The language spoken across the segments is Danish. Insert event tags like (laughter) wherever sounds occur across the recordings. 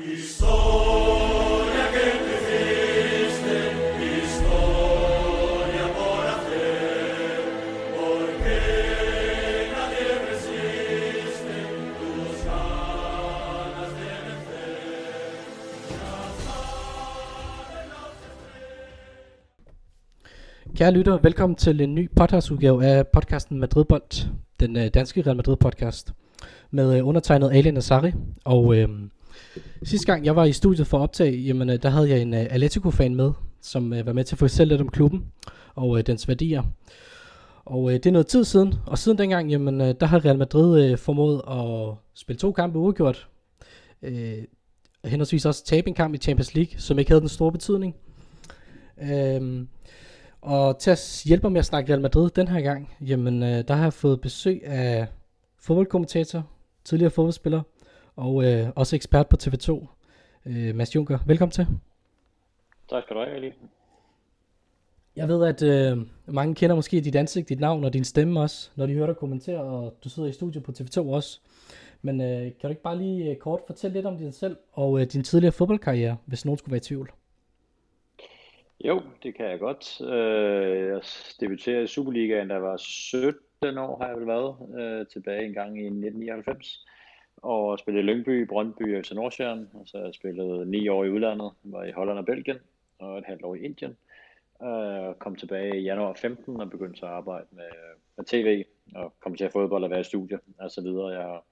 Kære lytter, velkommen til en ny podcastudgave af podcasten Madridbold, den øh, danske Real Madrid podcast, med øh, undertegnet Alien Azari. Og øh, sidste gang jeg var i studiet for at optage, jamen, øh, der havde jeg en uh, Atletico-fan med, som uh, var med til at fortælle lidt om klubben og uh, dens værdier. Og uh, det er noget tid siden, og siden dengang, jamen, uh, der har Real Madrid uh, formået at spille to kampe uafgjort. Uh, henholdsvis også tabe en kamp i Champions League, som ikke havde den store betydning. Uh, og til at hjælpe mig med at snakke Real Madrid den her gang, jamen uh, der har jeg fået besøg af fodboldkommentator, tidligere fodboldspiller, og øh, også ekspert på TV2, øh, Mads Junker. Velkommen til. Tak skal du have, Ali. Jeg ved, at øh, mange kender måske dit ansigt, dit navn og din stemme også, når de hører dig kommentere, og du sidder i studiet på TV2 også. Men øh, kan du ikke bare lige øh, kort fortælle lidt om dig selv og øh, din tidligere fodboldkarriere, hvis nogen skulle være i tvivl? Jo, det kan jeg godt. Øh, jeg debuterede i Superligaen, da jeg var 17 år, har jeg vel været, øh, tilbage en gang i 1999. Og spillede i Lyngby, Brøndby og FC Nordsjælland. Og så har jeg spillet ni år i udlandet, var i Holland og Belgien, og et halvt år i Indien. Øh, og kom tilbage i januar 15 og begyndte så at arbejde med, med tv, og kom til at fodbold og være i studie og så videre. Jeg har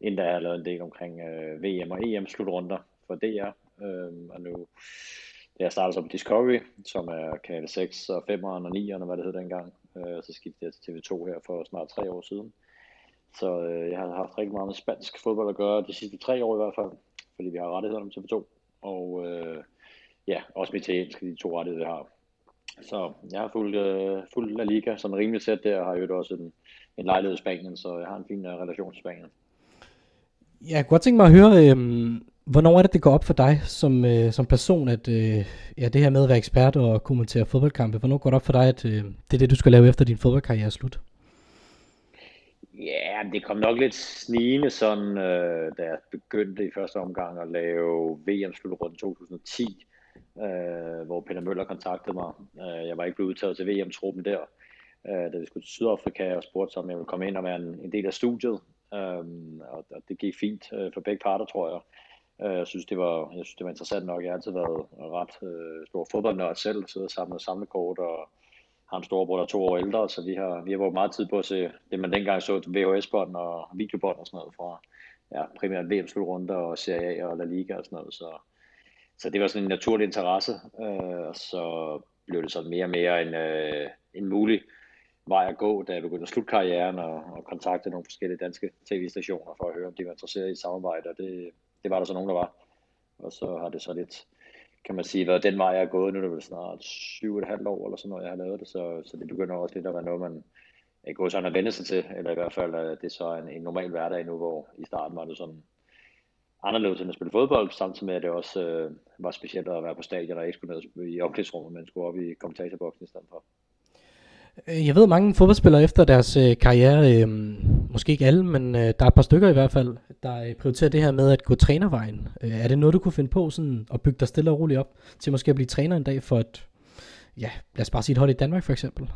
endda har lavet en del omkring øh, VM og EM slutrunder for DR, øh, og nu jeg startede så på Discovery, som er kanal 6 og 5'eren og 9'eren, hvad det hed dengang. Øh, så skiftede jeg til TV2 her for snart tre år siden. Så øh, jeg har haft rigtig meget med spansk fodbold at gøre, de sidste tre år i hvert fald, fordi vi har rettigheder om TV2. Og øh, ja, også med italiensk, de to rettigheder, vi har. Så jeg har fulgt, øh, fulgt La Liga sådan rimelig sæt der, og har jo også en, en lejlighed i Spanien, så jeg har en fin uh, relation til Spanien. Jeg kunne godt tænke mig at høre, øh, Hvornår er det, det går op for dig som, øh, som person, at øh, ja, det her med at være ekspert og kommentere fodboldkampe, hvornår går det op for dig, at øh, det er det, du skal lave efter din fodboldkarriere er slut? Ja, det kom nok lidt snigende sådan, øh, da jeg begyndte i første omgang at lave VM-slutrunden 2010, øh, hvor Peter Møller kontaktede mig. Øh, jeg var ikke blevet udtaget til VM-truppen der, øh, da vi skulle til Sydafrika og spurgte, om jeg ville komme ind og være en, en del af studiet. Øh, og, og det gik fint øh, for begge parter, tror jeg. Øh, jeg synes, det var, jeg synes, det var interessant nok. Jeg har altid været ret øh, stor fodboldnørd selv, siddet sammen med samlekort og har en storebror, der er to år ældre, så vi har, vi har brugt meget tid på at se det, man dengang så VHS-bånd og videobånd og sådan noget fra ja, primært VM-slutrunder og Serie A og La Liga og sådan noget. Så, så det var sådan en naturlig interesse, øh, og så blev det sådan mere og mere en, øh, en mulig vej at gå, da jeg begyndte at slutte karrieren og, og kontakte nogle forskellige danske tv-stationer for at høre, om de var interesseret i samarbejde, og det, det var der så nogen, der var. Og så har det så lidt, kan man sige, været den vej, jeg er gået. Nu er det vel snart syv og et halvt år, eller sådan noget, jeg har lavet det. Så, så det begynder også lidt at være noget, man er gået sådan at vende sig til. Eller i hvert fald, at det er så en, en normal hverdag nu, hvor i starten var det sådan anderledes end at spille fodbold, samtidig med, at det også øh, var specielt at være på stadion og ikke skulle ned i omklædningsrummet, men skulle op i kommentatorboksen i stedet for. Øh, jeg ved, mange fodboldspillere efter deres øh, karriere, øh, måske ikke alle, men øh, der er et par stykker i hvert fald, der øh, prioriterer det her med at gå trænervejen. Øh, er det noget, du kunne finde på sådan, at bygge dig stille og roligt op til måske at blive træner en dag for et, ja, lad os bare sige et hold i Danmark for eksempel?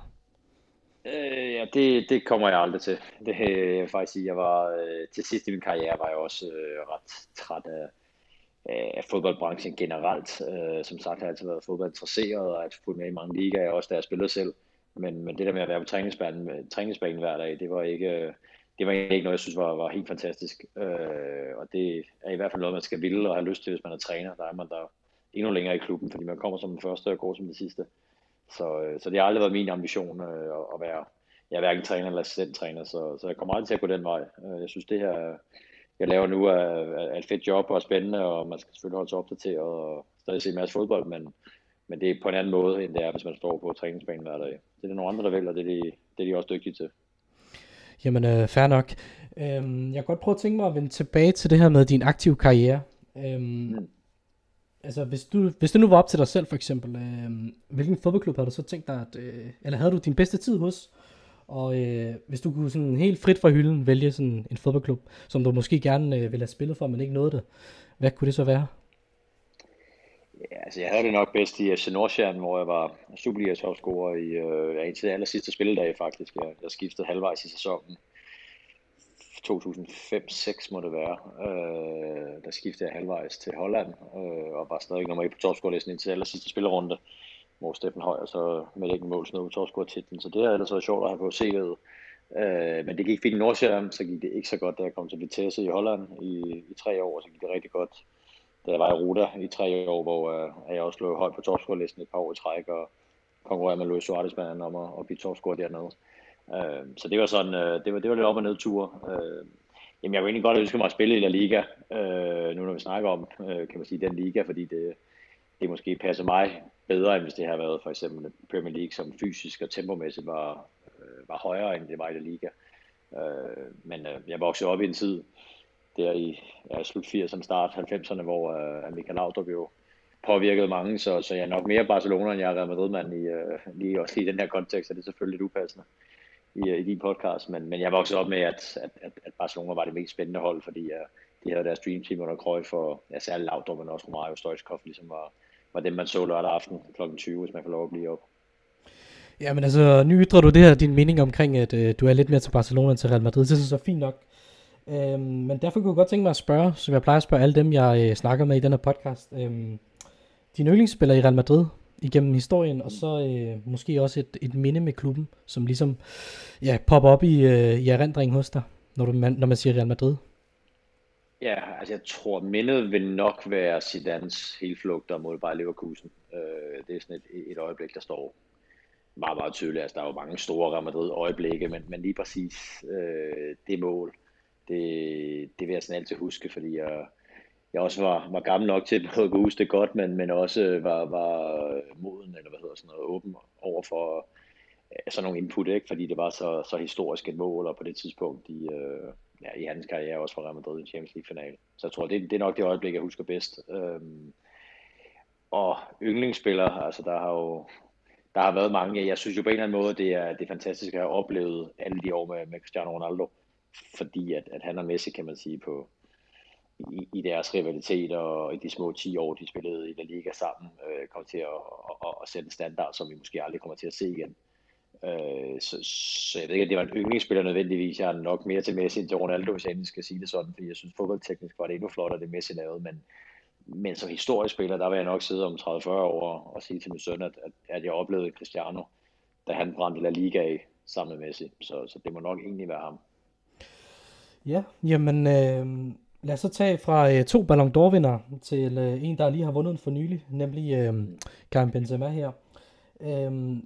Øh, ja, det, det kommer jeg aldrig til. Det øh, jeg faktisk sige. Jeg var, øh, til sidst i min karriere var jeg også øh, ret træt af, af fodboldbranchen generelt. Øh, som sagt har jeg altid været fodboldinteresseret og har fulgt med i mange ligaer, også da jeg spillede selv. Men, men det der med at være på træningsbanen, træningsbanen hver dag, det var ikke, øh, det var ikke noget, jeg synes var, var helt fantastisk. Øh, og det er i hvert fald noget, man skal ville og have lyst til, hvis man er træner. Der er man der endnu længere i klubben, fordi man kommer som den første og går som det sidste. Så, øh, så det har aldrig været min ambition øh, at være, jeg er hverken træner eller assistenttræner, så, så jeg kommer aldrig til at gå den vej. Øh, jeg synes, det her, jeg laver nu, er, er et fedt job og spændende, og man skal selvfølgelig holde sig opdateret og stadig se en masse fodbold, men, men det er på en anden måde, end det er, hvis man står på træningsbanen hver dag. Det er der nogle andre, der vælger, det er de, det er de også dygtige til. Jamen, øh, fair nok. Øhm, jeg kan godt prøve at tænke mig at vende tilbage til det her med din aktive karriere. Øhm, mm. Altså, hvis, du, hvis det nu var op til dig selv, for eksempel, øh, hvilken fodboldklub havde du så tænkt dig, at, øh, eller havde du din bedste tid hos? Og øh, hvis du kunne sådan helt frit fra hylden vælge sådan en fodboldklub, som du måske gerne øh, ville have spillet for, men ikke nåede det, hvad kunne det så være? Ja, altså jeg havde det nok bedst i FC Nordsjælland, hvor jeg var Superliga topscorer i øh, ja, indtil aller sidste spilledag faktisk. Jeg, jeg skiftede halvvejs i sæsonen. 2005-6 må det være. Øh, der skiftede jeg halvvejs til Holland, øh, og var stadig nummer 1 på topscorerlisten indtil aller sidste spillerunde, hvor Steffen Højer så med ikke mål snød på topscore-titlen. Så det har ellers været sjovt at have på CV'et. Øh, men det gik fint i Nordsjælland, så gik det ikke så godt, da jeg kom til Vitesse i Holland i, i tre år, så gik det rigtig godt da jeg var i Ruta i tre år, hvor øh, jeg også lå højt på topscorerlisten et par år i træk, og konkurrerede med Luis Suarez blandt om at, at blive topscorer dernede. Øh, så det var sådan, øh, det var, det var lidt op og ned Øh, jamen, jeg kunne egentlig godt ønske mig at spille i La Liga, øh, nu når vi snakker om, øh, kan man sige, den liga, fordi det, det måske passer mig bedre, end hvis det har været for eksempel Premier League, som fysisk og tempomæssigt var, øh, var højere, end det var i La Liga. Øh, men øh, jeg voksede op i en tid, der i ja, slut 80'erne, start 90'erne, hvor uh, Michael Laudrup jo påvirkede mange, så, så jeg er nok mere Barcelona, end jeg er været Madrid-mand i, uh, lige, også lige i den her kontekst, og det er selvfølgelig lidt upassende i, øh, i din podcast, men, men jeg voksede op med, at, at, at, at Barcelona var det mest spændende hold, fordi uh, de havde deres dream team under Krøj for ja, særligt Laudrup, men også Romario Stoichkov, ligesom var, var dem, man så lørdag aften kl. 20, hvis man får lov at blive op. Ja, men altså, nu ytrer du det her, din mening omkring, at øh, du er lidt mere til Barcelona end til Real Madrid. Det er så fint nok. Øhm, men derfor kunne jeg godt tænke mig at spørge, som jeg plejer at spørge alle dem, jeg øh, snakker med i den her podcast. Øhm, din yndlingsspiller i Real Madrid igennem historien, og så øh, måske også et, et minde med klubben, som ligesom ja, popper op i, øh, i erindringen hos dig, når, du, man, når man siger Real Madrid. Ja, altså jeg tror, mindet vil nok være Zidanes helflugter mod Bayer Leverkusen. Øh, det er sådan et, et øjeblik, der står meget, meget tydeligt. Altså, der er jo mange store Real Madrid øjeblikke, men, men lige præcis øh, det mål, det, det vil jeg sådan altid huske, fordi jeg, jeg også var, var gammel nok til (laughs) at kunne huske det godt, men, men også var, var moden, eller hvad hedder sådan noget, åben over for øh, sådan nogle input, ikke? fordi det var så, så historisk et mål, og på det tidspunkt i, øh, ja, i hans karriere også for Real Madrid i Champions League finale. Så jeg tror, det, det er nok det øjeblik, jeg husker bedst. Øhm, og yndlingsspillere, altså der har jo der har været mange. Jeg synes jo på en eller anden måde, det er, det er fantastisk at have oplevet alle de år med, med Cristiano Ronaldo fordi at, at han og Messi, kan man sige, på, i, i deres rivalitet og i de små 10 år, de spillede i La Liga sammen, øh, kom til at, at, at sætte en standard, som vi måske aldrig kommer til at se igen. Øh, så, så jeg ved ikke, at det var en yndlingsspiller nødvendigvis. Jeg er nok mere til Messi end til Ronaldo, hvis jeg endelig skal sige det sådan, fordi jeg synes fodboldteknisk var det endnu flottere, det Messi lavede, men, men som historisk spiller, der vil jeg nok sidde om 30-40 år og sige til min søn, at, at, at jeg oplevede Cristiano, da han brændte La Liga af sammen med Messi. Så, så det må nok egentlig være ham. Ja, jamen øh, lad os så tage fra øh, to Ballon d'Or vinder til øh, en, der lige har vundet en for nylig, nemlig øh, Karim Benzema her. Øh,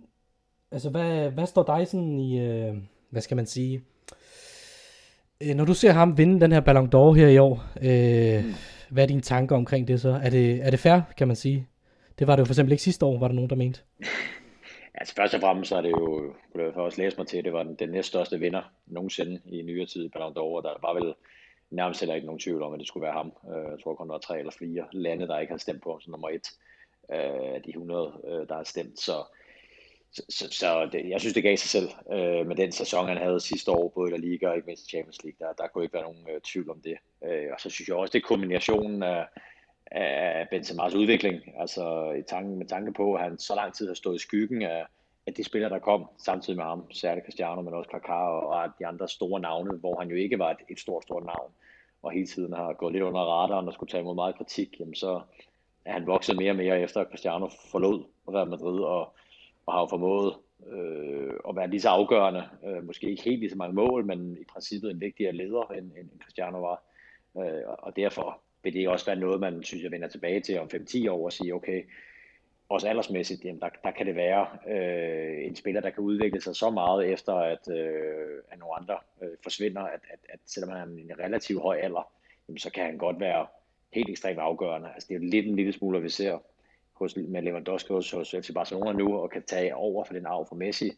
altså, hvad, hvad står dig sådan i, øh, hvad skal man sige, øh, når du ser ham vinde den her Ballon d'Or her i år, øh, mm. hvad er dine tanker omkring det så? Er det, er det fair, kan man sige? Det var det jo for eksempel ikke sidste år, var der nogen, der mente. (laughs) Altså først og fremmest så er det jo, kunne jeg også læse mig til, det var den, den næststørste vinder nogensinde i nyere tid i Ballon d'Or, der var vel nærmest heller ikke nogen tvivl om, at det skulle være ham. Øh, jeg tror kun der var tre eller fire lande, der ikke har stemt på ham som nummer et af de 100, øh, der har stemt. Så, så, så, så det, jeg synes, det gav sig selv med den sæson, han havde sidste år, både i La Liga og ikke mindst Champions League. Der, der kunne ikke være nogen tvivl om det. og så synes jeg også, det er kombinationen af, af Benzema's udvikling. Altså i tanke, med tanke på, at han så lang tid har stået i skyggen af, af de spillere, der kom samtidig med ham, særligt Cristiano, men også Kaká og, og de andre store navne, hvor han jo ikke var et, et stort, stort navn, og hele tiden har gået lidt under radaren og skulle tage imod meget kritik, jamen så er han vokset mere og mere efter, at Cristiano forlod Real Madrid, og, og har jo formået øh, at være lige så afgørende, øh, måske ikke helt lige så mange mål, men i princippet en vigtigere leder, end, end Cristiano var. Øh, og derfor vil det også være noget, man synes, jeg vender tilbage til om 5-10 år og sige, okay, også aldersmæssigt, jamen der, der kan det være øh, en spiller, der kan udvikle sig så meget efter, at, øh, at nogle andre øh, forsvinder, at, at, at selvom han er en relativt høj alder, jamen, så kan han godt være helt ekstremt afgørende. Altså, det er jo lidt en lille smule, vi ser hos, med Lewandowski hos, hos FC Barcelona nu, og kan tage over for den arv fra Messi,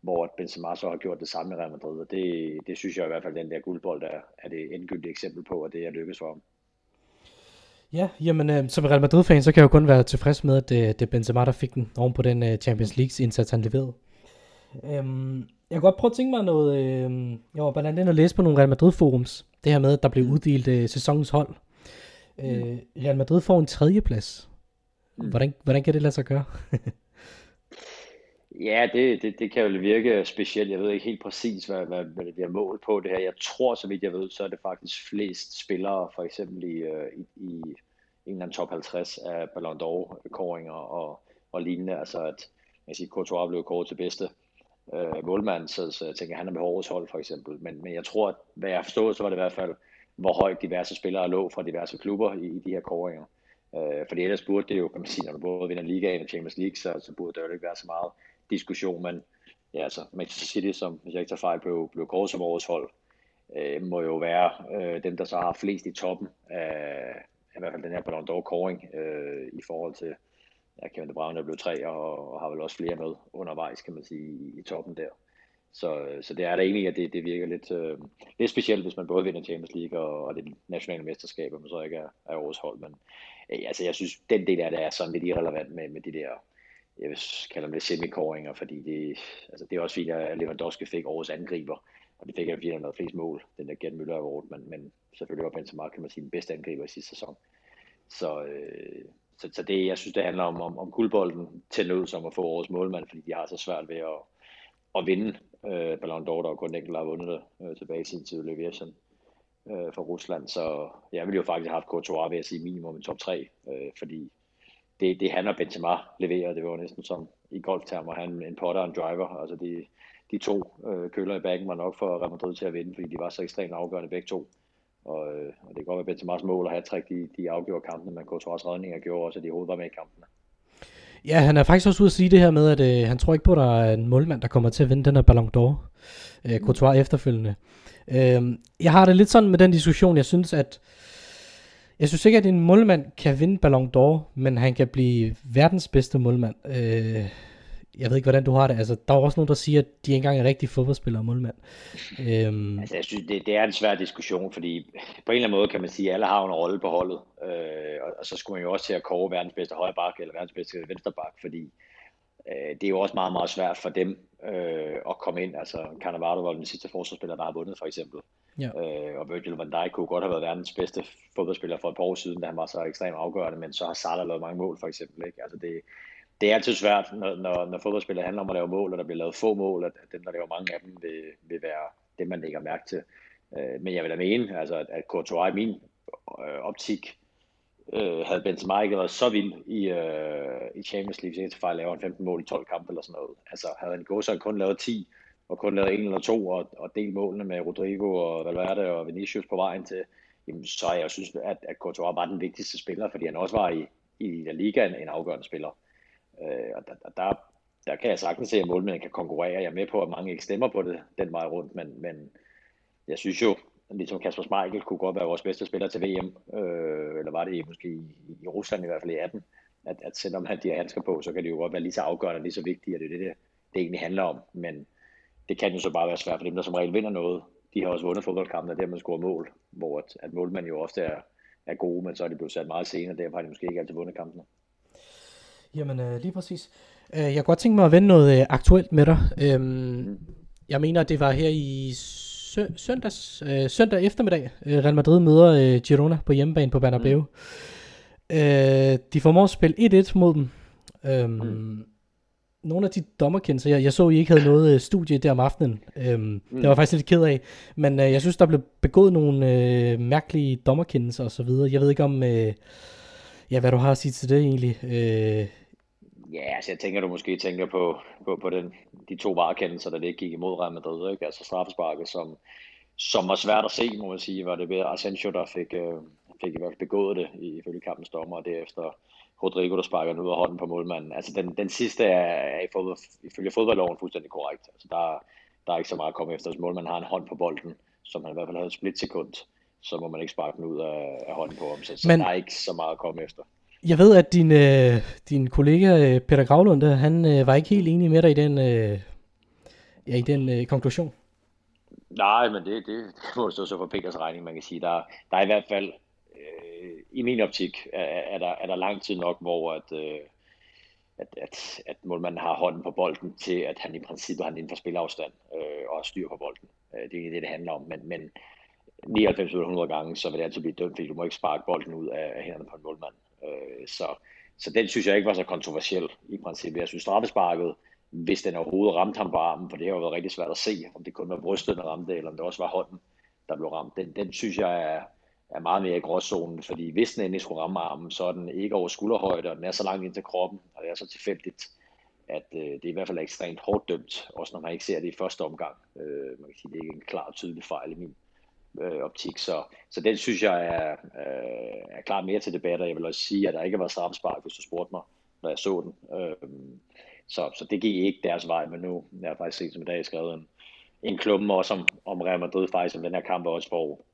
hvor Benzema så har gjort det samme i Real Madrid, og det, det synes jeg i hvert fald, den der guldbold er, er det endgyldige eksempel på, at det er lykkes for ham. Ja, jamen øh, som Real Madrid-fan, så kan jeg jo kun være tilfreds med, at det, det er Benzema, der fik den oven på den uh, Champions League indsats, han leverede. Øhm, jeg kan godt prøve at tænke mig noget, øh, jeg var blandt andet at læse på nogle Real Madrid-forums, det her med, at der blev uddelt øh, sæsonens hold. Mm. Øh, Real Madrid får en tredjeplads. Mm. Hvordan, hvordan kan det lade sig gøre? (laughs) Ja, det, det, det kan jo virke specielt. Jeg ved ikke helt præcis, hvad, hvad, hvad det bliver målt på det her. Jeg tror, så vidt jeg ved, så er det faktisk flest spillere, for eksempel i, øh, i, i en eller anden top 50 af Ballon d'Or-koringer og, og lignende. Altså at jeg siger, Courtois blev kåret til bedste øh, målmand, så, så jeg tænker, han er med årets hold for eksempel. Men, men jeg tror, at hvad jeg forstod, så var det i hvert fald, hvor højt diverse spillere lå fra diverse klubber i, i de her kåringer. Øh, fordi ellers burde det jo, kan man sige, når du både vinder ligaen og Champions League, så, så burde det jo ikke være så meget diskussion, men ja, altså Manchester City, som hvis jeg ikke tager fejl, blev, blev kåret som årets hold, øh, må jo være øh, dem, der så har flest i toppen af, i hvert fald den her Ballon d'Or kåring øh, i forhold til ja, Kevin De Bruyne, der blev tre, og, og har vel også flere med undervejs, kan man sige, i, i toppen der. Så, så det er da egentlig, at det, det virker lidt, øh, lidt specielt, hvis man både vinder Champions League og, og det nationale mesterskab, og man så ikke er, er årets hold. Men øh, altså, jeg synes, den del af det er sådan lidt irrelevant med, med de der jeg vil kalde dem det semikoringer, fordi det, altså det er også fint, at Lewandowski fik årets angriber, og det fik han, fordi han havde flest mål, den der Gerd Müller Award, men, men selvfølgelig var Benzema, kan man sige, den bedste angriber i sidste sæson. Så, øh, så, så det, jeg synes, det handler om, om, om guldbolden til nød som at få årets målmand, fordi de har så svært ved at, at vinde øh, Ballon d'Or, der kun enkelt har vundet det øh, tilbage i sin tid, Leversen øh, for Rusland. Så jeg ville jo faktisk have haft Courtois ved at sige minimum en top 3, øh, fordi det, det han og Benzema leverer, det var næsten som i golftermer, han en potter og en driver, altså de, de to øh, køler i bagen var nok for Real Madrid til at vinde, fordi de var så ekstremt afgørende begge to. Og, øh, og det kan godt være Benzemas mål og hat de, de afgjorde kampene, men Courtois redninger gjorde også, at de overhovedet var med i kampene. Ja, han er faktisk også ude at sige det her med, at øh, han tror ikke på, at der er en målmand, der kommer til at vinde den her Ballon d'Or. Øh, Courtois efterfølgende. Øh, jeg har det lidt sådan med den diskussion, jeg synes, at jeg synes ikke, at en målmand kan vinde Ballon d'Or, men han kan blive verdens bedste målmand. Øh, jeg ved ikke, hvordan du har det. Altså, der er også nogen, der siger, at de ikke engang er rigtig fodboldspillere og målmand. Øhm. Altså, jeg synes, det, det er en svær diskussion, fordi på en eller anden måde kan man sige, at alle har en rolle på holdet. Øh, og, og, så skulle man jo også til at kåre verdens bedste højre eller verdens bedste venstre fordi øh, det er jo også meget, meget svært for dem øh, at komme ind. Altså, Cannavaro var den sidste forsvarsspiller, der har vundet, for eksempel. Ja. Øh, og Virgil van Dijk kunne godt have været verdens bedste fodboldspiller for et par år siden, da han var så ekstremt afgørende, men så har Salah lavet mange mål, for eksempel. Ikke? Altså, det, det er altid svært, når, når, når fodboldspillere handler om at lave mål, og der bliver lavet få mål, at, at dem, der laver mange af dem, vil, vil være det, man lægger mærke til. Øh, men jeg vil da mene, altså, at, at Courtois i min øh, optik øh, havde Benzema ikke været så vild i, øh, i Champions League, så ikke fejl laver 15 mål i 12 kampe eller sådan noget. Altså havde han gået så kun lavet 10, og kun lavet en eller to, og, og delt målene med Rodrigo og Valverde og Vinicius på vejen til, jamen, så jeg synes, at, at Courtois var den vigtigste spiller, fordi han også var i, i La Liga en, en afgørende spiller. Øh, og der, der, der kan jeg sagtens se, at målmændene kan konkurrere. Jeg er med på, at mange ikke stemmer på det den vej rundt, men, men jeg synes jo, ligesom Kasper Schmeichel kunne godt være vores bedste spiller til VM, øh, eller var det måske i, i Rusland i hvert fald i 18, at, at selvom han de har handsker på, så kan det jo godt være lige så afgørende og lige så vigtigt, at det er det, det, det egentlig handler om. Men det kan jo så bare være svært for dem, der som regel vinder noget. De har også vundet fodboldkampe, og dermed scorer mål, hvor at, at målmanden jo ofte er, er gode, men så er de blevet sat meget senere, derfor har de måske ikke altid vundet kampene. Jamen øh, lige præcis. Øh, jeg kunne godt tænke mig at vende noget øh, aktuelt med dig. Øhm, jeg mener, det var her i sø- søndags, øh, søndag eftermiddag, øh, Real Madrid møder øh, Girona på hjemmebane på Bernabeu. Mm. Øh, de formår at spille 1-1 mod dem. Øhm, mm. Nogle af de dommerkendelser, jeg, jeg så, I ikke havde noget øh, studie der om aftenen. Øhm, mm. Det var faktisk lidt ked af. Men øh, jeg synes, der blev begået nogle øh, mærkelige dommerkendelser osv. Jeg ved ikke om... Øh, ja, hvad du har at sige til det egentlig. Øh, Ja, altså jeg tænker, du måske tænker på, på, på den, de to varekendelser, der det gik imod Real Madrid, ikke? altså straffesparket, som, som var svært at se, må man sige, var det ved Asensio, der fik, øh, fik i hvert fald begået det ifølge kampens dommer, og derefter Rodrigo, der sparker den ud af hånden på målmanden. Altså den, den sidste er, er i fodbold, ifølge fodboldloven fuldstændig korrekt. Altså der, der er ikke så meget at komme efter, hvis målmanden har en hånd på bolden, som han i hvert fald havde et splitsekund, så må man ikke sparke den ud af, af hånden på ham. Så, så Men... der er ikke så meget at komme efter. Jeg ved, at din, øh, din kollega øh, Peter Gravlund, der, han øh, var ikke helt enig med dig i den, øh, ja, i den øh, konklusion. Nej, men det, det, det må stå så for Peters regning, man kan sige. Der, der er i hvert fald, øh, i min optik, er, er, der, er der lang tid nok, hvor at, øh, at, at, at målmanden har hånden på bolden til, at han i princippet har inden for spilafstand øh, og styr på bolden. Øh, det er det, det handler om. Men, men 99-100 gange, så vil det altid blive dømt, fordi du må ikke sparke bolden ud af, af hænderne på en målmand. Øh, så, så den synes jeg ikke var så kontroversiel i princippet. Jeg synes straffesparket, hvis den overhovedet ramte ham på armen, for det har jo været rigtig svært at se, om det kun var brystet, der ramte eller om det også var hånden, der blev ramt. Den, den synes jeg er, er meget mere i gråzonen, fordi hvis den endelig skulle ramme armen, så er den ikke over skulderhøjde, og den er så langt ind til kroppen, og det er så tilfældigt, at øh, det er i hvert fald ekstremt hårdt dømt, også når man ikke ser det i første omgang. Øh, man kan sige, det er ikke en klar og tydelig fejl i min øh, optik, så, så den synes jeg er, øh, er klar mere til debat, og jeg vil også sige, at der ikke var straffespark, hvis du spurgte mig, når jeg så den. Øh, så, så det gik ikke deres vej, men nu jeg har faktisk set som i dag skrevet en, en klumme også om, om Real Madrid faktisk, om den her kamp også, hvor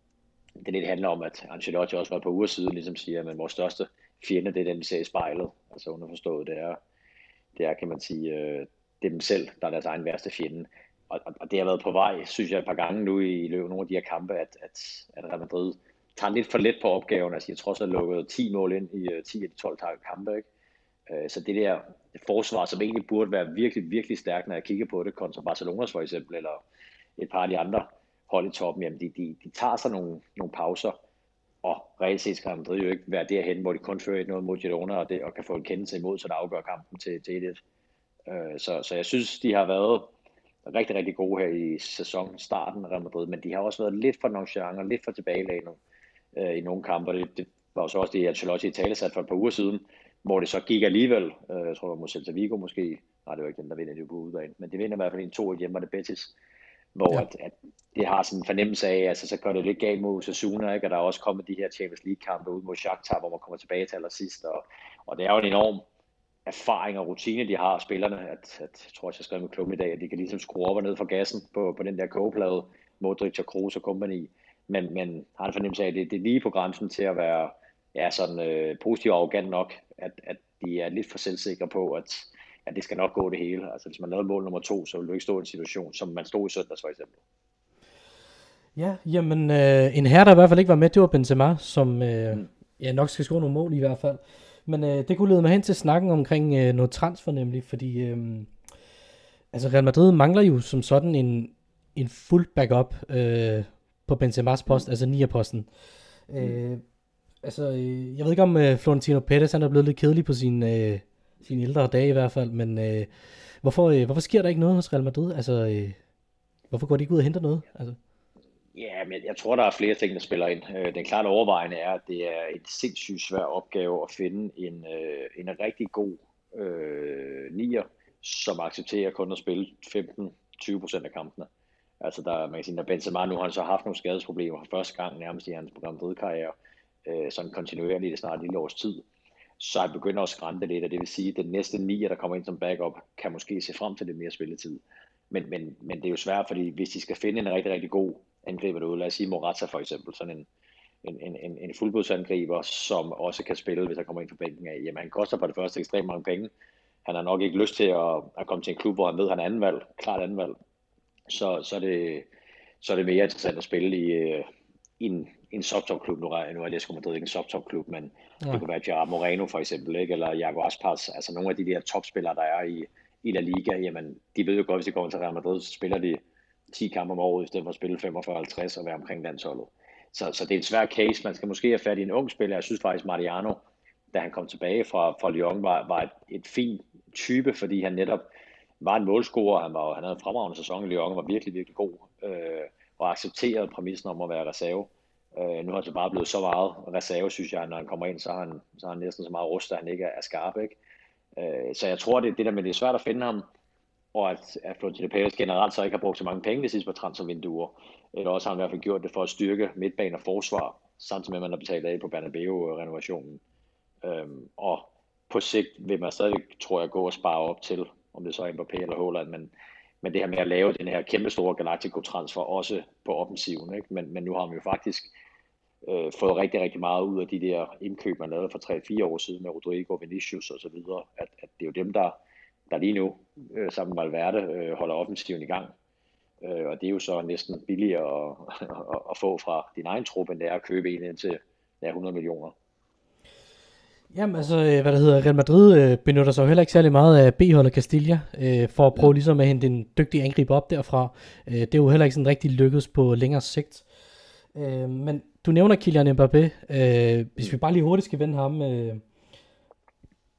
det lidt handler om, at Ancelotti også var på uger siden, ligesom siger, at vores største fjende, det er den, vi ser i spejlet. Altså underforstået, det er, det er, kan man sige, øh, det er dem selv, der er deres egen værste fjende. Og, og, det har været på vej, synes jeg, et par gange nu i, i løbet af nogle af de her kampe, at, at, at Real Madrid tager lidt for let på opgaven. Altså, jeg tror så, at lukket 10 mål ind i øh, uh, 10 af de 12 kampe. Ikke? Uh, så det der forsvar, som egentlig burde være virkelig, virkelig stærkt, når jeg kigger på det, kontra Barcelonas for eksempel, eller et par af de andre hold i toppen, jamen de, de, de tager sig nogle, nogle pauser, og reelt set skal Madrid jo ikke være derhen, hvor de kun fører noget mod Girona, og, det, og kan få en kendelse imod, så der afgør kampen til, til 1-1. Øh, så, så jeg synes, de har været rigtig, rigtig gode her i sæsonstarten af Real Madrid, men de har også været lidt for nonchalant og lidt for tilbagelænet øh, i nogle kampe, det, det var så også det, Ancelotti i tale sat for et par uger siden, hvor det så gik alligevel, øh, jeg tror det var mod Celta Vigo måske, nej det var ikke den, der vinder det på udbanen, men det vinder i hvert fald en to hjemme, var det Betis, hvor ja. at, at det har sådan en fornemmelse af, altså så gør det lidt galt mod Sasuna, ikke? og der er også kommet de her Champions League kampe ud mod Shakhtar, hvor man kommer tilbage til allersidst, og, og det er jo en enorm erfaring og rutine, de har, spillerne, at, at jeg tror også, jeg skrev med klubben i dag, at de kan ligesom skrue op og ned for gassen på, på den der kogeplade, Modric og Kroos og company, men, men har en fornemmelse af, at det, det er lige på grænsen til at være ja, sådan øh, positiv og arrogant nok, at, at de er lidt for selvsikre på, at at det skal nok gå det hele. Altså hvis man lavede mål nummer to, så ville du ikke stå i en situation, som man stod i søndags for eksempel. Ja, jamen øh, en herre, der i hvert fald ikke var med, det var Benzema, som øh, mm. ja, nok skal score nogle mål i hvert fald. Men øh, det kunne lede mig hen til snakken omkring øh, noget transfer nemlig, fordi øh, altså Real Madrid mangler jo som sådan en, en fuld backup øh, på Benzemas post, mm. altså 9 posten. Mm. Øh, altså, øh, jeg ved ikke om øh, Florentino Pérez, han er blevet lidt kedelig på sin, øh, sine ældre dage i hvert fald, men øh, hvorfor, øh, hvorfor sker der ikke noget hos Real Madrid? Altså, øh, hvorfor går de ikke ud og henter noget? Altså? Ja, men jeg tror, der er flere ting, der spiller ind. Øh, den klart overvejende er, at det er et sindssygt svær opgave at finde en, øh, en rigtig god øh, nier, som accepterer kun at spille 15-20% af kampene. Altså der, man kan sige, når Benzema nu har han så haft nogle skadesproblemer for første gang nærmest i hans program karriere, øh, sådan kontinuerligt i snart et lille års tid så jeg begynder at skrænte lidt, og det vil sige, at den næste nier, der kommer ind som backup, kan måske se frem til lidt mere spilletid. Men, men, men det er jo svært, fordi hvis de skal finde en rigtig, rigtig god angriber derude, lad os sige Morata for eksempel, sådan en, en, en, en, en fuldblodsangriber, som også kan spille, hvis han kommer ind på bænken af, jamen han koster for det første ekstremt mange penge. Han har nok ikke lyst til at, at komme til en klub, hvor han ved, at han er anden valg, klart anden valg. Så, så, er det, så er det mere interessant at spille i, øh, i en, en subtopklub, nu er, nu er det sgu Madrid ikke en subtopklub, men ja. det kunne være Gerard Moreno for eksempel, ikke? eller Jago Aspas, altså nogle af de der topspillere, der er i, i La Liga, jamen de ved jo godt, hvis de kommer til Real Madrid, så spiller de 10 kampe om året, i stedet for at spille 45-50 og være omkring landsholdet. Så, så det er en svær case, man skal måske have fat i en ung spiller, jeg synes faktisk Mariano, da han kom tilbage fra, fra Lyon, var, var et, et fint type, fordi han netop var en målscorer, han, var, han havde en fremragende sæson i Lyon, var virkelig, virkelig god, øh, og accepterede præmissen om at være reserve. Øh, nu har han så bare blevet så meget reserve, synes jeg, når han kommer ind, så har han, så har han næsten så meget rust, at han ikke er, er skarp. Ikke? Øh, så jeg tror, det, det der med, det er svært at finde ham, og at, at Florentino Pérez generelt så ikke har brugt så mange penge de sidste par transfervinduer. Eller også har han i hvert fald gjort det for at styrke midtbanen og forsvar, samtidig med at man har betalt af på Bernabeu-renovationen. Øhm, og på sigt vil man stadig, tror jeg, gå og spare op til, om det så er Mbappé eller Haaland, men men det her med at lave den her kæmpe store Galactico-transfer også på offensiven. Ikke? Men, men nu har man jo faktisk øh, fået rigtig, rigtig meget ud af de der indkøb, man lavede for 3-4 år siden med Rodrigo, Vinicius osv., så at, at det er jo dem, der, der lige nu øh, sammen med Valverde øh, holder offensiven i gang. Øh, og det er jo så næsten billigere at, (laughs) at, at få fra din egen trup, end det er at købe en ind til ja, 100 millioner. Jamen altså, øh, hvad der hedder, Real Madrid øh, benytter sig jo heller ikke særlig meget af B-holdet Castilla, øh, for at prøve ligesom at hente en dygtig angriber op derfra. Øh, det er jo heller ikke sådan rigtig lykkedes på længere sigt. Øh, men du nævner Kylian Mbappé. Øh, hvis vi bare lige hurtigt skal vende ham, øh,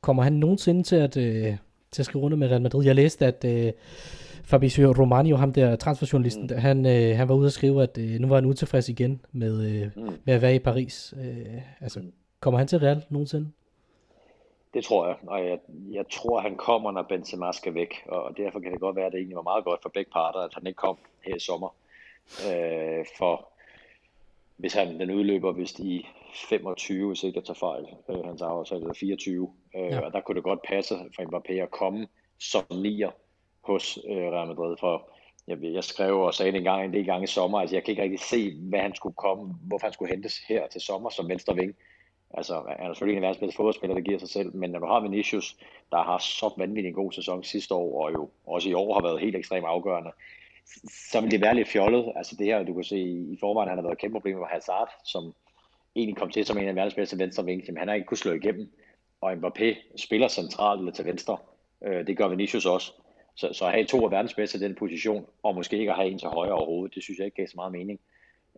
kommer han nogensinde til at, øh, til at skrive rundt med Real Madrid? Jeg læste, at øh, Fabrizio Romano, ham der transferjournalisten, mm. han, øh, han var ude og skrive, at øh, nu var han utilfreds igen med, øh, mm. med at være i Paris. Øh, altså, mm. kommer han til Real nogensinde? Det tror jeg, og jeg, jeg tror, han kommer, når Benzema skal væk, og derfor kan det godt være, at det egentlig var meget godt for begge parter, at han ikke kom her i sommer. Øh, for hvis han den udløber, hvis de 25, hvis ikke jeg tager fejl, øh, hans aftale er 24, øh, ja. og der kunne det godt passe for Mbappé at komme som nier hos øh, Real Madrid, for jeg, jeg skrev og sagde det en gang, en del gange i sommer, altså jeg kan ikke rigtig se, hvad han skulle komme, hvorfor han skulle hentes her til sommer som venstre ving. Altså, han er selvfølgelig en af verdens bedste fodboldspiller, der giver sig selv, men når du har Vinicius, der har så vanvittig en god sæson sidste år, og jo også i år har været helt ekstremt afgørende, så vil det være lidt fjollet. Altså det her, du kan se i forvejen, han har været et kæmpe problem med Hazard, som egentlig kom til som en af verdens bedste venstre vinkel, han har ikke kunnet slå igennem. Og Mbappé spiller centralt eller til venstre. Øh, det gør Vinicius også. Så, så at have to af verdens bedste i den position, og måske ikke at have en til højre overhovedet, det synes jeg ikke gav så meget mening.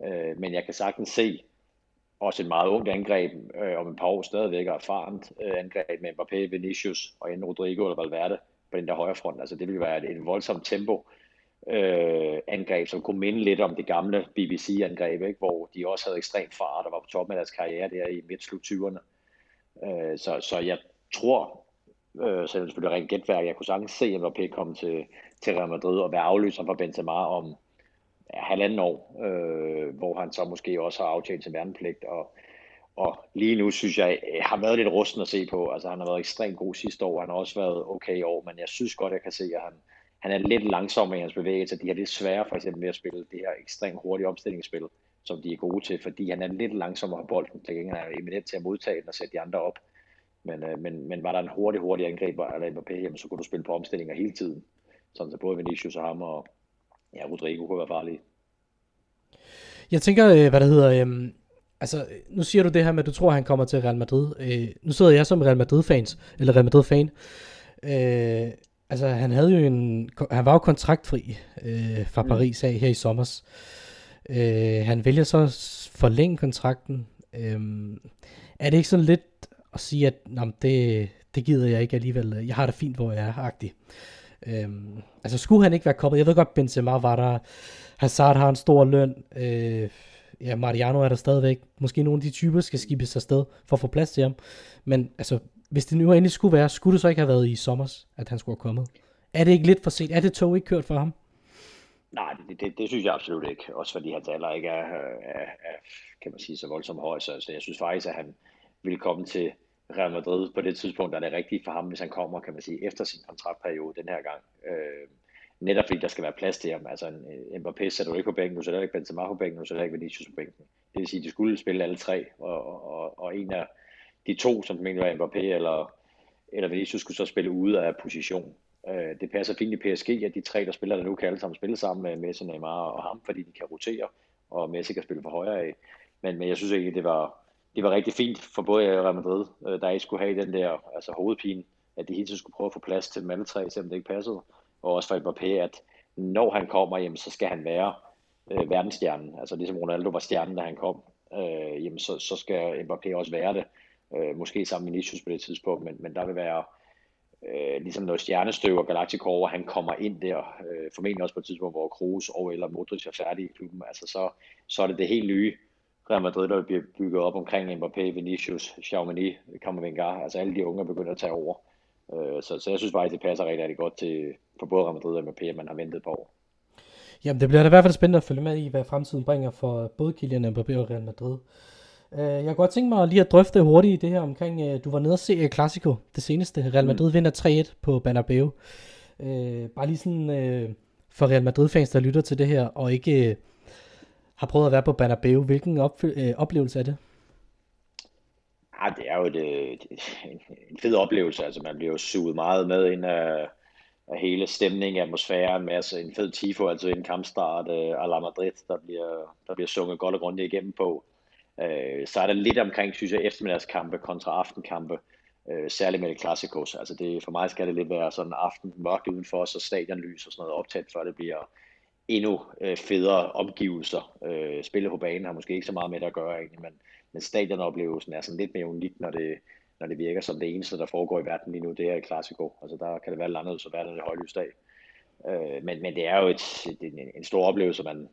Øh, men jeg kan sagtens se også et meget ungt angreb, øh, om et par år stadigvæk er erfarent øh, angreb med Mbappé, Vinicius og en Rodrigo eller Valverde på den der højre front. Altså det ville være et, et voldsomt tempo øh, angreb, som kunne minde lidt om det gamle BBC-angreb, ikke? hvor de også havde ekstrem fart og var på toppen af deres karriere der i midt-slut 20'erne. Øh, så, så jeg tror, øh, selvom det selvfølgelig rent gætværk, jeg kunne sagtens se Mbappé komme til, til Real Madrid og være afløser for Benzema om ja, halvanden år, øh, hvor han så måske også har aftjent sin værnepligt, og, og lige nu synes jeg, øh, har været lidt rusten at se på. Altså han har været ekstremt god sidste år, han har også været okay i år, men jeg synes godt, jeg kan se, at han, han er lidt langsom i hans bevægelser. De har lidt sværere for eksempel med at spille det her ekstremt hurtige omstillingsspil, som de er gode til, fordi han er lidt langsommere på bolden. Til gengæld er eminent til at modtage den og sætte de andre op. Men, øh, men, men var der en hurtig, hurtig angreb eller Mbappé, jamen, så kunne du spille på omstillinger hele tiden. Sådan så både Vinicius og ham og ja, Rodrigo kunne være farlige. Jeg tænker, øh, hvad der hedder, øh, altså nu siger du det her med, at du tror, at han kommer til Real Madrid. Øh, nu sidder jeg som Real Madrid-fans, eller Real Madrid-fan. Øh, altså han havde jo en, han var jo kontraktfri øh, fra mm. Paris af her i sommer. Øh, han vælger så at forlænge kontrakten. Øh, er det ikke sådan lidt at sige, at det, det gider jeg ikke alligevel. Jeg har det fint, hvor jeg er, agtig. Øhm, altså skulle han ikke være kommet, jeg ved godt, Benzema var der, Hazard har en stor løn, øh, ja, Mariano er der stadigvæk, måske nogle af de typer skal skibes afsted for at få plads til ham, men altså, hvis det nu endelig skulle være, skulle det så ikke have været i sommer, at han skulle have kommet? Er det ikke lidt for sent? Er det tog ikke kørt for ham? Nej, det, det, det synes jeg absolut ikke. Også fordi hans alder ikke er, er, er kan man sige, så voldsomt høj. Så, så jeg synes faktisk, at han ville komme til Real Madrid på det tidspunkt, der er det rigtigt for ham, hvis han kommer, kan man sige, efter sin kontraktperiode den her gang. Øh, netop fordi der skal være plads til ham. Altså en, Mbappé sætter du ikke på bænken, nu sætter ikke Benzema på bænken, så sætter du ikke Vinicius på bænken. Det vil sige, at de skulle spille alle tre, og, og, og en af de to, som mener var Mbappé eller, eller Vinicius, skulle så spille ude af position. Øh, det passer fint i PSG, at de tre, der spiller der nu, kan alle sammen spille sammen med Messi, Neymar og ham, fordi de kan rotere, og Messi kan spille for højre af. Men, men jeg synes ikke, det var, det var rigtig fint for både Real Madrid, øh, der ikke skulle have den der altså hovedpine, at de hele tiden skulle prøve at få plads til dem alle tre, selvom det ikke passede. Og også for Mbappé, at når han kommer, hjem, så skal han være øh, verdensstjernen. Altså ligesom Ronaldo var stjernen, da han kom, øh, jamen, så, så skal Mbappé også være det. Øh, måske sammen med Vinicius på det tidspunkt, men, men der vil være øh, ligesom noget stjernestøv og Galactico over, han kommer ind der, øh, formentlig også på et tidspunkt, hvor Kroos og eller Modric er færdige i klubben. Altså så, så er det det helt nye Real Madrid, der bliver bygget op omkring Mbappé, Vinicius, Xiaomani, Camavinga, altså alle de unge begynder at tage over. Øh, så, så jeg synes faktisk, det passer rigtig, rigtig godt til, for både Real Madrid og Mbappé, at man har ventet på år. Jamen, det bliver da i hvert fald spændende at følge med i, hvad fremtiden bringer for både Kylian Mbappé og Real Madrid. Øh, jeg kunne godt tænke mig lige at drøfte hurtigt det her omkring, øh, du var nede og se øh, Clasico, det seneste. Real Madrid mm. vinder 3-1 på Bernabeu. Uh, bare lige sådan uh, for Real Madrid-fans, der lytter til det her, og ikke har prøvet at være på Bernabeu. Hvilken oplevelse er det? Ja, det er jo et, et, en fed oplevelse. Altså, man bliver jo suget meget med ind af, af hele stemningen, atmosfæren, med altså en fed tifo, altså en kampstart uh, a la Madrid, der bliver, der bliver sunget godt og grundigt igennem på. Øh, så er der lidt omkring, synes jeg, eftermiddagskampe kontra aftenkampe, øh, særligt med det klassikos. Altså det, for mig skal det lidt være sådan aften mørkt udenfor, så stadionlys og sådan noget optaget, før det bliver endnu øh, federe omgivelser. Øh, spillet på banen har måske ikke så meget med det at gøre egentlig, men, men stadionoplevelsen er sådan lidt mere unik, når det, når det virker som det eneste, der foregår i verden lige nu, det er et klassiko. Altså der kan det være lidt anderledes at være der i højlysdag. Øh, men, men det er jo et, et, en, en stor oplevelse, man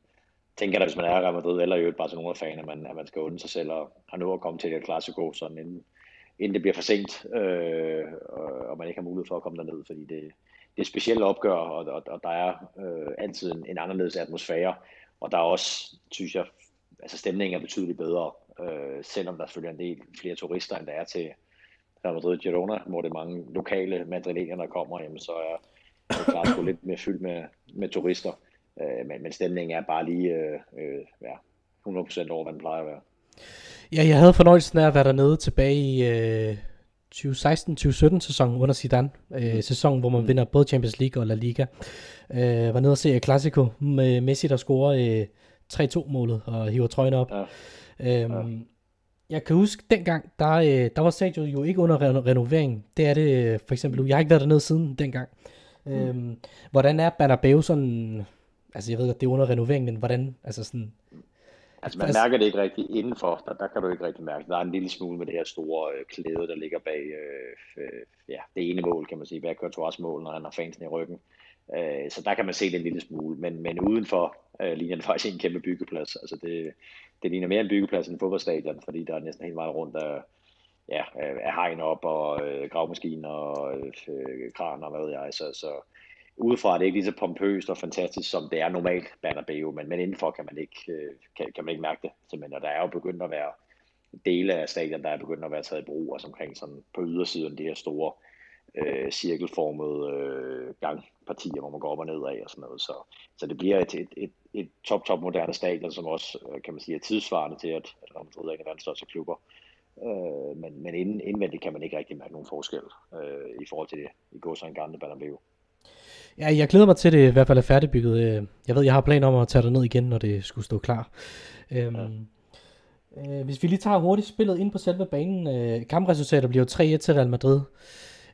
tænker da, hvis man er Real Madrid eller jo et Barcelona-fan, at man, at man skal undre sig selv og har nu at komme til et klassiko, sådan inden, inden det bliver for sent, øh, og, og man ikke har mulighed for at komme derned, fordi det, det er specielle opgør, og, og, og der er øh, altid en, en anderledes atmosfære, og der er også, synes jeg, altså stemningen er betydeligt bedre, øh, selvom der selvfølgelig er en del flere turister, end der er til Real Madrid Girona, hvor det er mange lokale madrilener, der kommer, jamen, så er det klart lidt mere fyldt med, med turister, øh, men, men stemningen er bare lige øh, øh, ja, 100% over, hvad den plejer at være. Ja, jeg havde fornøjelsen af at være dernede tilbage i øh, 2016-2017 sæsonen under Zidane. Øh, mm. sæsonen, hvor man mm. vinder både Champions League og La Liga. Øh, var nede og se Clasico med Messi, der scorer øh, 3-2-målet og hiver trøjen op. Ja. Øhm, ja. Jeg kan huske, dengang, der, øh, der var stadion jo ikke under re- renovering. Det er det øh, for eksempel Jeg har ikke været dernede siden dengang. Mm. Øhm, hvordan er Bernabeu sådan... Altså jeg ved at det er under renovering, men hvordan... Altså sådan, Altså man mærker det ikke rigtigt indenfor, der, der kan du ikke rigtig mærke. Der er en lille smule med det her store øh, klæde, der ligger bag øh, øh, ja, det ene mål, kan man sige, bag Courtois mål, når han har fansen i ryggen. Øh, så der kan man se det en lille smule, men, men udenfor øh, ligner det faktisk en kæmpe byggeplads. Altså det, det ligner mere en byggeplads end en fodboldstadion, fordi der er næsten helt meget rundt af, ja, af hegn op og øh, gravmaskiner og øh, kraner og hvad ved jeg. Så, så udefra er det ikke lige så pompøst og fantastisk, som det er normalt Bernabeu, men, men indenfor kan man ikke, øh, kan, kan man ikke mærke det. Simpelthen. Og der er jo begyndt at være dele af stadion, der er begyndt at være taget i brug, også omkring sådan på ydersiden de her store øh, cirkelformede øh, gangpartier, hvor man går op og ned af og sådan noget. Så, så det bliver et, et, et, et top, top moderne stadion, som også, øh, kan man sige, er tidsvarende til, at, at Real Madrid er en af verdens største klubber. Øh, men, men indvendigt kan man ikke rigtig mærke nogen forskel øh, i forhold til det, i går så en gamle Bernabeu. Ja, jeg glæder mig til det i hvert fald er færdigbygget. Øh, jeg ved, jeg har planer om at tage det ned igen, når det skulle stå klar. Øhm, ja. øh, hvis vi lige tager hurtigt spillet ind på selve banen. Øh, kampresultatet bliver jo 3-1 til Real Madrid.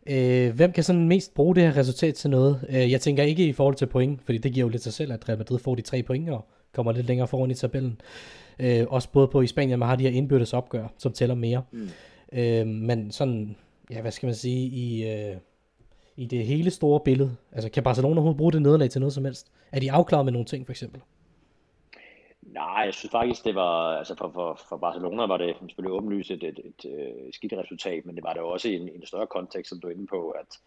Øh, hvem kan sådan mest bruge det her resultat til noget? Øh, jeg tænker ikke i forhold til point, fordi det giver jo lidt sig selv, at Real Madrid får de tre point og kommer lidt længere foran i tabellen. Øh, også både på i Spanien, man har de her indbyrdes opgør, som tæller mere. Mm. Øh, men sådan, ja, hvad skal man sige, i... Øh, i det hele store billede? Altså, kan Barcelona overhovedet bruge det nederlag til noget som helst? Er de afklaret med nogle ting, for eksempel? Nej, jeg synes faktisk, det var, altså for, for, for Barcelona var det selvfølgelig åbenlyst et, et, et, et skidt resultat, men det var det også i en, en større kontekst, som du er inde på, at,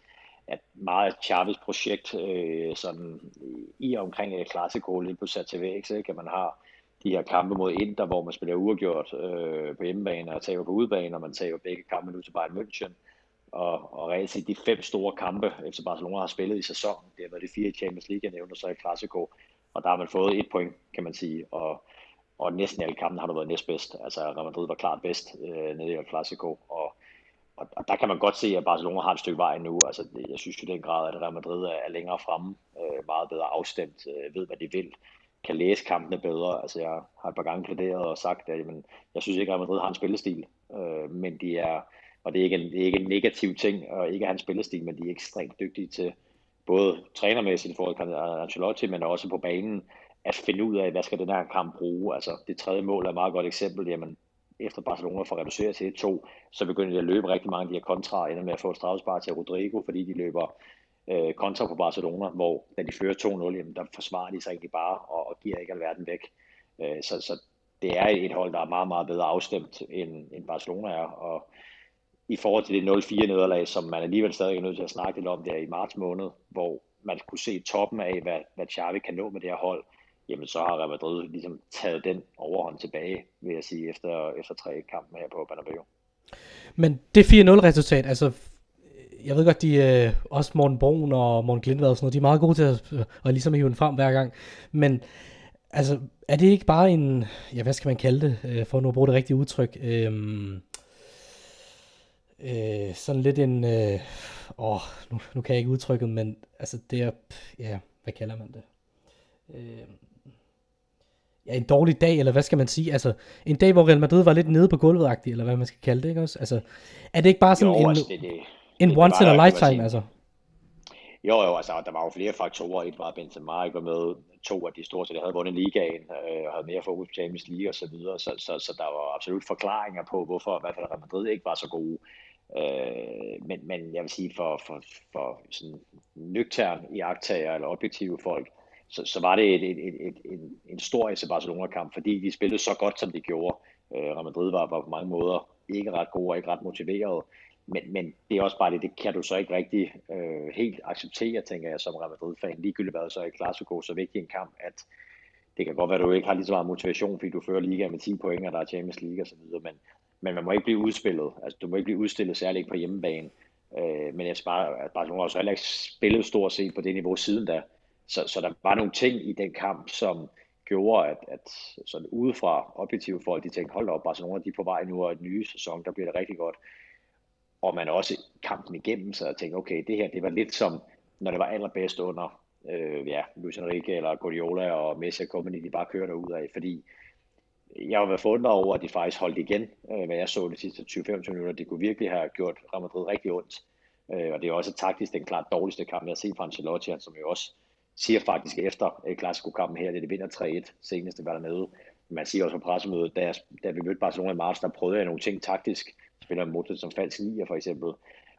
at meget af Chavis projekt, øh, sådan i og omkring et klassiko lige på sat til væk, ikke? at man har de her kampe mod Inter, hvor man spiller uafgjort øh, på hjemmebane og taber på udebane, og man taber begge kampe nu til Bayern München og, og reelt set de fem store kampe, efter Barcelona har spillet i sæsonen, det har været de fire i Champions League, jeg nævner så i Clasico, og der har man fået et point, kan man sige, og, og næsten alle kampe har du været næstbedst. Altså Real Madrid var klart bedst øh, nede i Clasico, og, og, og, der kan man godt se, at Barcelona har et stykke vej nu. Altså, jeg synes jo den grad, at Real Madrid er, er længere fremme, øh, meget bedre afstemt, øh, ved hvad de vil, kan læse kampene bedre. Altså, jeg har et par gange plæderet og sagt, at jamen, jeg synes ikke, at Real Madrid har en spillestil, øh, men de er, og det er ikke en, det er ikke en negativ ting og ikke hans spillestil, men de er ekstremt dygtige til, både trænermæssigt i forhold til Ancelotti, men også på banen, at finde ud af, hvad skal den her kamp bruge. Altså det tredje mål er et meget godt eksempel, jamen efter Barcelona får reduceret til 1-2, så begynder de at løbe rigtig mange af de her kontra, ender med at få et til Rodrigo, fordi de løber øh, kontra på Barcelona, hvor da de fører 2-0, jamen, der forsvarer de sig egentlig bare og, og giver ikke alverden væk. Øh, så, så det er et hold, der er meget, meget bedre afstemt, end, end Barcelona er, og i forhold til det 0-4 nederlag, som man alligevel stadig er nødt til at snakke lidt om der i marts måned, hvor man kunne se toppen af, hvad, hvad Xavi kan nå med det her hold, jamen så har Real Madrid ligesom taget den overhånd tilbage, vil jeg sige, efter, efter tre kampen her på Bernabeu. Men det 4-0 resultat, altså jeg ved godt, de øh, også Morten Brun og Morten Glindvad og sådan noget, de er meget gode til at, øh, at ligesom hive den frem hver gang. Men altså, er det ikke bare en, ja hvad skal man kalde det, øh, for nu at bruge det rigtige udtryk, øh, øh, sådan lidt en, øh, åh, nu, nu kan jeg ikke udtrykke men altså det er, ja, hvad kalder man det? Øh, ja, en dårlig dag, eller hvad skal man sige? Altså, en dag, hvor Real Madrid var lidt nede på gulvet eller hvad man skal kalde det, ikke også? Altså, er det ikke bare sådan jo, en, altså, det, det, en det, once in a lifetime, altså? Jo, jo, altså der var jo flere faktorer. Et var, at Benzema ikke var med. To, at de stort set havde vundet ligaen øh, og havde mere fokus på Champions League og så videre. Så, så, så der var absolut forklaringer på, hvorfor i hvert fald Real Madrid ikke var så gode. Øh, men, men jeg vil sige, for, for, for sådan nøgtern iagtager eller objektive folk, så, så var det et, et, et, et, en, en stor FC Barcelona-kamp, fordi de spillede så godt, som de gjorde. Øh, Real Madrid var, var på mange måder ikke ret gode og ikke ret motiveret. Men, men det er også bare det, det kan du så ikke rigtig øh, helt acceptere, tænker jeg, som Real Madrid-fan. Ligegyldigt hvad så er Clasico så vigtig en kamp, at det kan godt være, at du ikke har lige så meget motivation, fordi du fører ligaen med 10 point, og der er Champions League osv., men, men man må ikke blive udspillet. Altså, du må ikke blive udstillet særligt på hjemmebane. Øh, men jeg bare, at Barcelona har så heller ikke spillet stort set på det niveau siden da. Så, så der var nogle ting i den kamp, som gjorde, at, at sådan udefra objektive folk, de tænkte, hold op, Barcelona de er på vej nu, og en nye sæson, der bliver det rigtig godt. Og man også kampen igennem, så og tænkte, okay, det her, det var lidt som, når det var allerbedst under, øh, ja, Luis Enrique eller Guardiola og Messi og company, de bare kørte ud af, fordi jeg har været forundret over, at de faktisk holdt igen, øh, hvad jeg så de sidste 20-25 minutter. Det kunne virkelig have gjort Real Madrid rigtig ondt. Øh, og det er også taktisk den klart dårligste kamp, jeg har set fra Ancelotti, altså, som jo også siger faktisk efter øh, Clasico-kampen her, det er det vinder 3-1 seneste var dernede. Man siger også på pressemødet, da, da vi mødte Barcelona i marts, der prøvede jeg nogle ting taktisk. Spiller Modric som falsk nier for eksempel.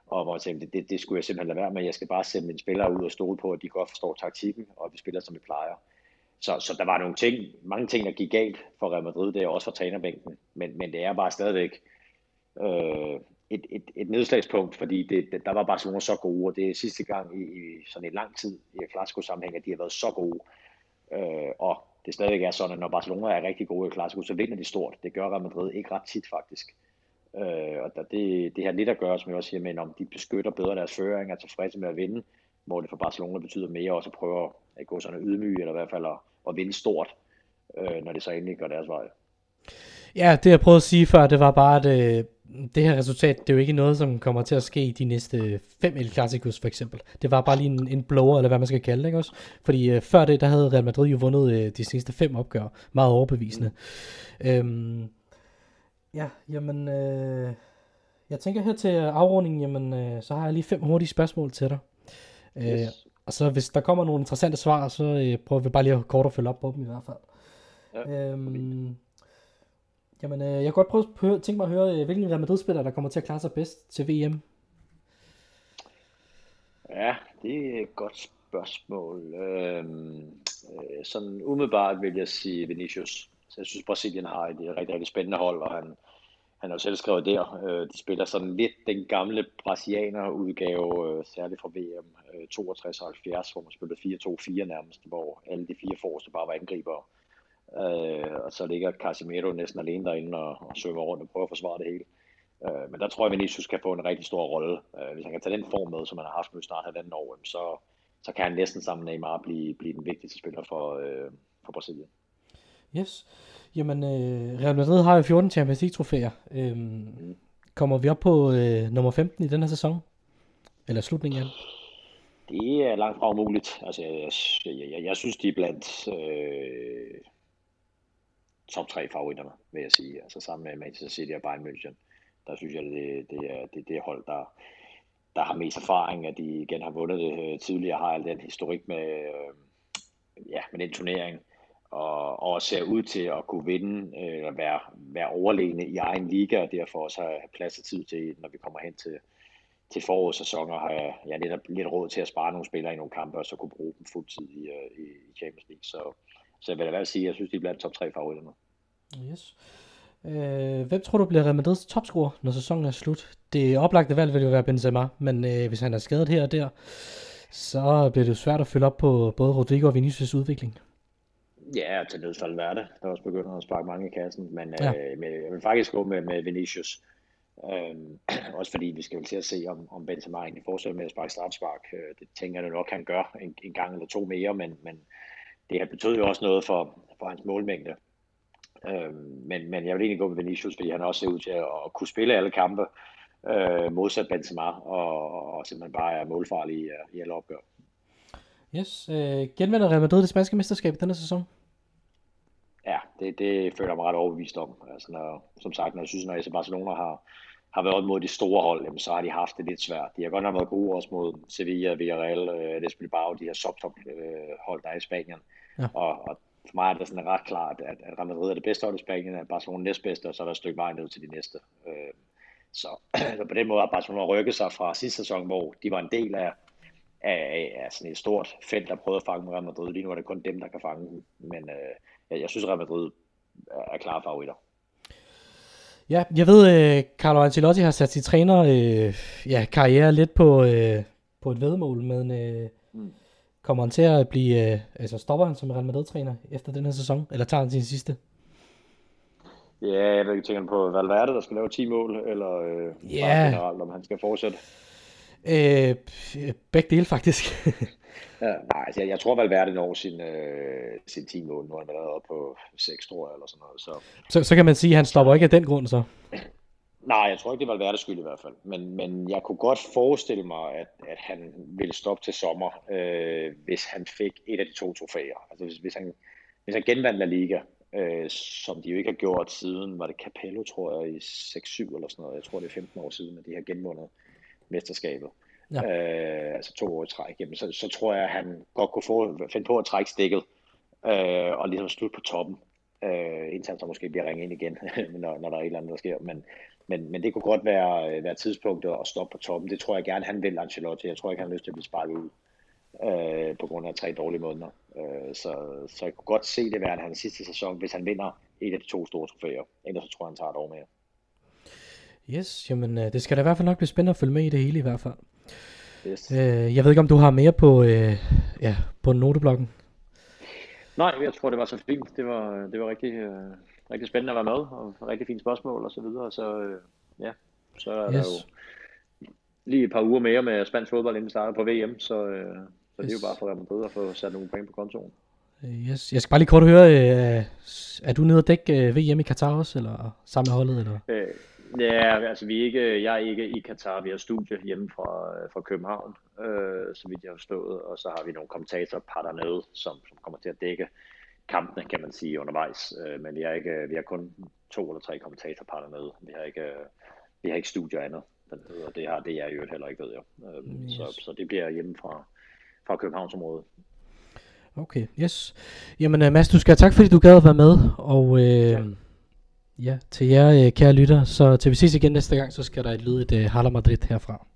Og hvor jeg tænkte, det, det, det, skulle jeg simpelthen lade være med. Jeg skal bare sætte mine spillere ud og stole på, at de godt forstår taktikken, og at vi spiller, som vi plejer. Så, så der var nogle ting, mange ting, der gik galt for Real Madrid, det er også for trænerbænken. Men, men det er bare stadigvæk øh, et, et, et nedslagspunkt, fordi det, det, der var Barcelona så gode, og det er sidste gang i, i sådan en lang tid i Clasico-sammenhæng, at de har været så gode. Øh, og det stadigvæk er sådan, at når Barcelona er rigtig gode i Clasico, så vinder de stort. Det gør Real Madrid ikke ret tit faktisk. Øh, og der, det, det har lidt at gøre, som jeg også siger, men om de beskytter bedre deres føring, er tilfredse med at vinde, hvor det for Barcelona betyder mere også at prøve at gå sådan ydmyg, eller i hvert fald at, at vinde stort, øh, når det så endelig går deres vej. Ja, det jeg prøvede at sige før, det var bare, at øh, det her resultat, det er jo ikke noget, som kommer til at ske i de næste fem El Clasicos for eksempel. Det var bare lige en, en blower, eller hvad man skal kalde det, ikke også? Fordi øh, før det, der havde Real Madrid jo vundet øh, de seneste fem opgør. Meget overbevisende. Mm. Øhm, ja, jamen... Øh, jeg tænker her til afrundingen, jamen, øh, så har jeg lige fem hurtige spørgsmål til dig. Øh, yes. Øh, og så hvis der kommer nogle interessante svar, så øh, prøver vi bare lige at kort at følge op på dem i hvert fald. Ja, øhm, Jamen, øh, jeg kan godt prøve at høre, tænke mig at høre, øh, hvilken Real Madrid-spiller, der kommer til at klare sig bedst til VM? Ja, det er et godt spørgsmål. Øhm, øh, sådan umiddelbart vil jeg sige Vinicius. Så jeg synes, Brasilien har et rigtig, rigtig spændende hold, og han, han har jo selv skrevet der. Øh, de spiller sådan lidt den gamle brasilianer-udgave, øh, særligt fra VM øh, 62-70, hvor man spillede 4-2-4 nærmest, hvor alle de fire forreste bare var angribere. Øh, og så ligger Casemiro næsten alene derinde og, og svømmer rundt og prøver at forsvare det hele. Øh, men der tror jeg, at Vinicius kan få en rigtig stor rolle. Øh, hvis han kan tage den form med, som han har haft nu snart halvanden år, så, så kan han næsten sammen med Neymar blive, blive den vigtigste spiller for, øh, for Brasilien. Yes. Jamen, øh, Real Madrid har jo 14 Champions League trofæer. Øhm. Kommer vi op på øh, nummer 15 i den her sæson? Eller slutningen af Det er langt fra umuligt. Altså, jeg, jeg, jeg, jeg synes, de er blandt øh, top tre favoritterne, vil jeg sige. Altså sammen med Manchester City og Bayern München. Der synes jeg, det, det er det, det hold, der, der har mest erfaring, at de igen har vundet det tidligere, har al den historik med, øh, ja, med den turnering, og, og ser ud til at kunne vinde, øh, være, være overlegne i egen liga, og derfor også have plads og tid til, når vi kommer hen til, til forårssæsoner, har jeg, jeg netop lidt råd til at spare nogle spillere i nogle kampe, og så kunne bruge dem fuldtid i, øh, i, i Champions League. Så, så jeg vil da være sige, at jeg synes, de er blandt top 3 favoritter nu. Yes. Øh, hvem tror du bliver Real Madrids topscorer, når sæsonen er slut? Det oplagte valg vil jo være Benzema, men øh, hvis han er skadet her og der, så bliver det jo svært at følge op på både Rodrigo og Vinicius' udvikling. Ja, til nødsfald være det. Der er også begyndt at sparke mange i kassen, men ja. øh, med, jeg vil faktisk gå med, med Vinicius. Øhm, (clears throat) også fordi vi skal vel til at se, om, om Benzema egentlig fortsætter med at sparke straffespark. Øh, det tænker jeg nok, han gør en, en gang eller to mere, men, men det har betydet jo også noget for, for hans målmængde. Øhm, men, men jeg vil egentlig gå med Vinicius, fordi han også ser ud til at, at kunne spille alle kampe, øh, modsat Benzema, og, og simpelthen bare er målfarlig i, i alle opgør. Yes, øh, genvinder Real Madrid det spanske mesterskab denne sæson? Det, det føler jeg mig ret overbevist om. Altså når, som sagt, når jeg synes, når FC Barcelona har, har været mod de store hold, jamen, så har de haft det lidt svært. De har godt nok været gode også mod Sevilla, Villarreal, øh, Des Bilbao, de her sub-top øh, hold, der er i Spanien. Ja. Og, og for mig er det sådan ret klart, at, at Real Madrid er det bedste hold i Spanien, at Barcelona er næstbedste, og så er der et stykke vej ned til de næste. Øh, så, (clears throat) så på den måde har Barcelona rykket sig fra sidste sæson, hvor de var en del af, af, af sådan et stort felt, der prøvede at fange Real Madrid. Lige nu er det kun dem, der kan fange dem. Men øh, jeg, jeg synes, Real Madrid er klare favoritter. Ja, jeg ved, uh, Carlo Ancelotti har sat sit træner uh, ja, karriere lidt på, uh, på et vedmål, men uh, mm. kommer han til at blive, uh, altså stopper han som Real Madrid-træner efter den her sæson, eller tager han sin sidste? Ja, jeg ved ikke, tænker på Valverde, der skal lave 10 mål, eller uh, yeah. bare generelt, om han skal fortsætte? Øh, begge dele faktisk. (laughs) ja, nej, altså, jeg, jeg tror Valverde når sin, øh, sin 10 mål. Nu er han været på 6, tror jeg, eller sådan noget. Så. Så, så kan man sige, at han stopper ikke af den grund, så? Nej, jeg tror ikke, det var Valverdes skyld i hvert fald. Men, men jeg kunne godt forestille mig, at, at han ville stoppe til sommer, øh, hvis han fik et af de to trofæer. Altså hvis, hvis, han, hvis han genvandt La Liga, øh, som de jo ikke har gjort siden, var det Capello, tror jeg, i 6-7 eller sådan noget. Jeg tror, det er 15 år siden, at de har genvundet mesterskabet. Ja. Øh, altså to år i træk. Jamen, så, så tror jeg, at han godt kunne få, finde på at trække stikket øh, og ligesom slutte på toppen. Øh, indtil han så måske bliver ringet ind igen, (laughs) når, når der er et eller andet, der sker. Men, men, men det kunne godt være, være tidspunktet at stoppe på toppen. Det tror jeg gerne, han vil, Ancelotti. Jeg tror ikke, han har lyst til at blive sparket ud øh, på grund af tre dårlige måneder. Øh, så, så jeg kunne godt se det være hans sidste sæson, hvis han vinder et af de to store trofæer. Ellers så tror jeg, han tager et år mere. Yes, jamen øh, det skal da i hvert fald nok blive spændende at følge med i det hele i hvert fald. Yes. Øh, jeg ved ikke, om du har mere på, øh, ja, på noteblokken? Nej, jeg tror, det var så fint. Det var, det var rigtig, øh, rigtig spændende at være med, og rigtig fine spørgsmål og så videre. Så øh, ja, så er yes. der jo lige et par uger mere med spansk fodbold, inden starter på VM, så, øh, så yes. det er jo bare for at være med at få sat nogle penge på kontoen. Yes. Jeg skal bare lige kort høre, øh, er du nede og dække øh, VM i Katar også, eller sammen med holdet? Eller? Øh, Ja, altså vi er ikke, jeg er ikke i Katar, vi har studie hjemme fra, fra København, øh, så vidt jeg har forstået, og så har vi nogle kommentatorpar dernede, som, som kommer til at dække kampene, kan man sige, undervejs. Øh, men vi har, ikke, vi har kun to eller tre kommentatorpar dernede. Vi har ikke, vi har ikke studie andet, og det har det jeg jo heller ikke, ved jeg. Øh, yes. så, så det bliver hjemme fra, fra Københavnsområdet. Okay, yes. Jamen uh, Mads, du skal have tak, fordi du gad at være med, og øh, ja. Ja, til jer øh, kære lytter, så til vi ses igen næste gang, så skal der et lyde et uh, Hala Madrid herfra.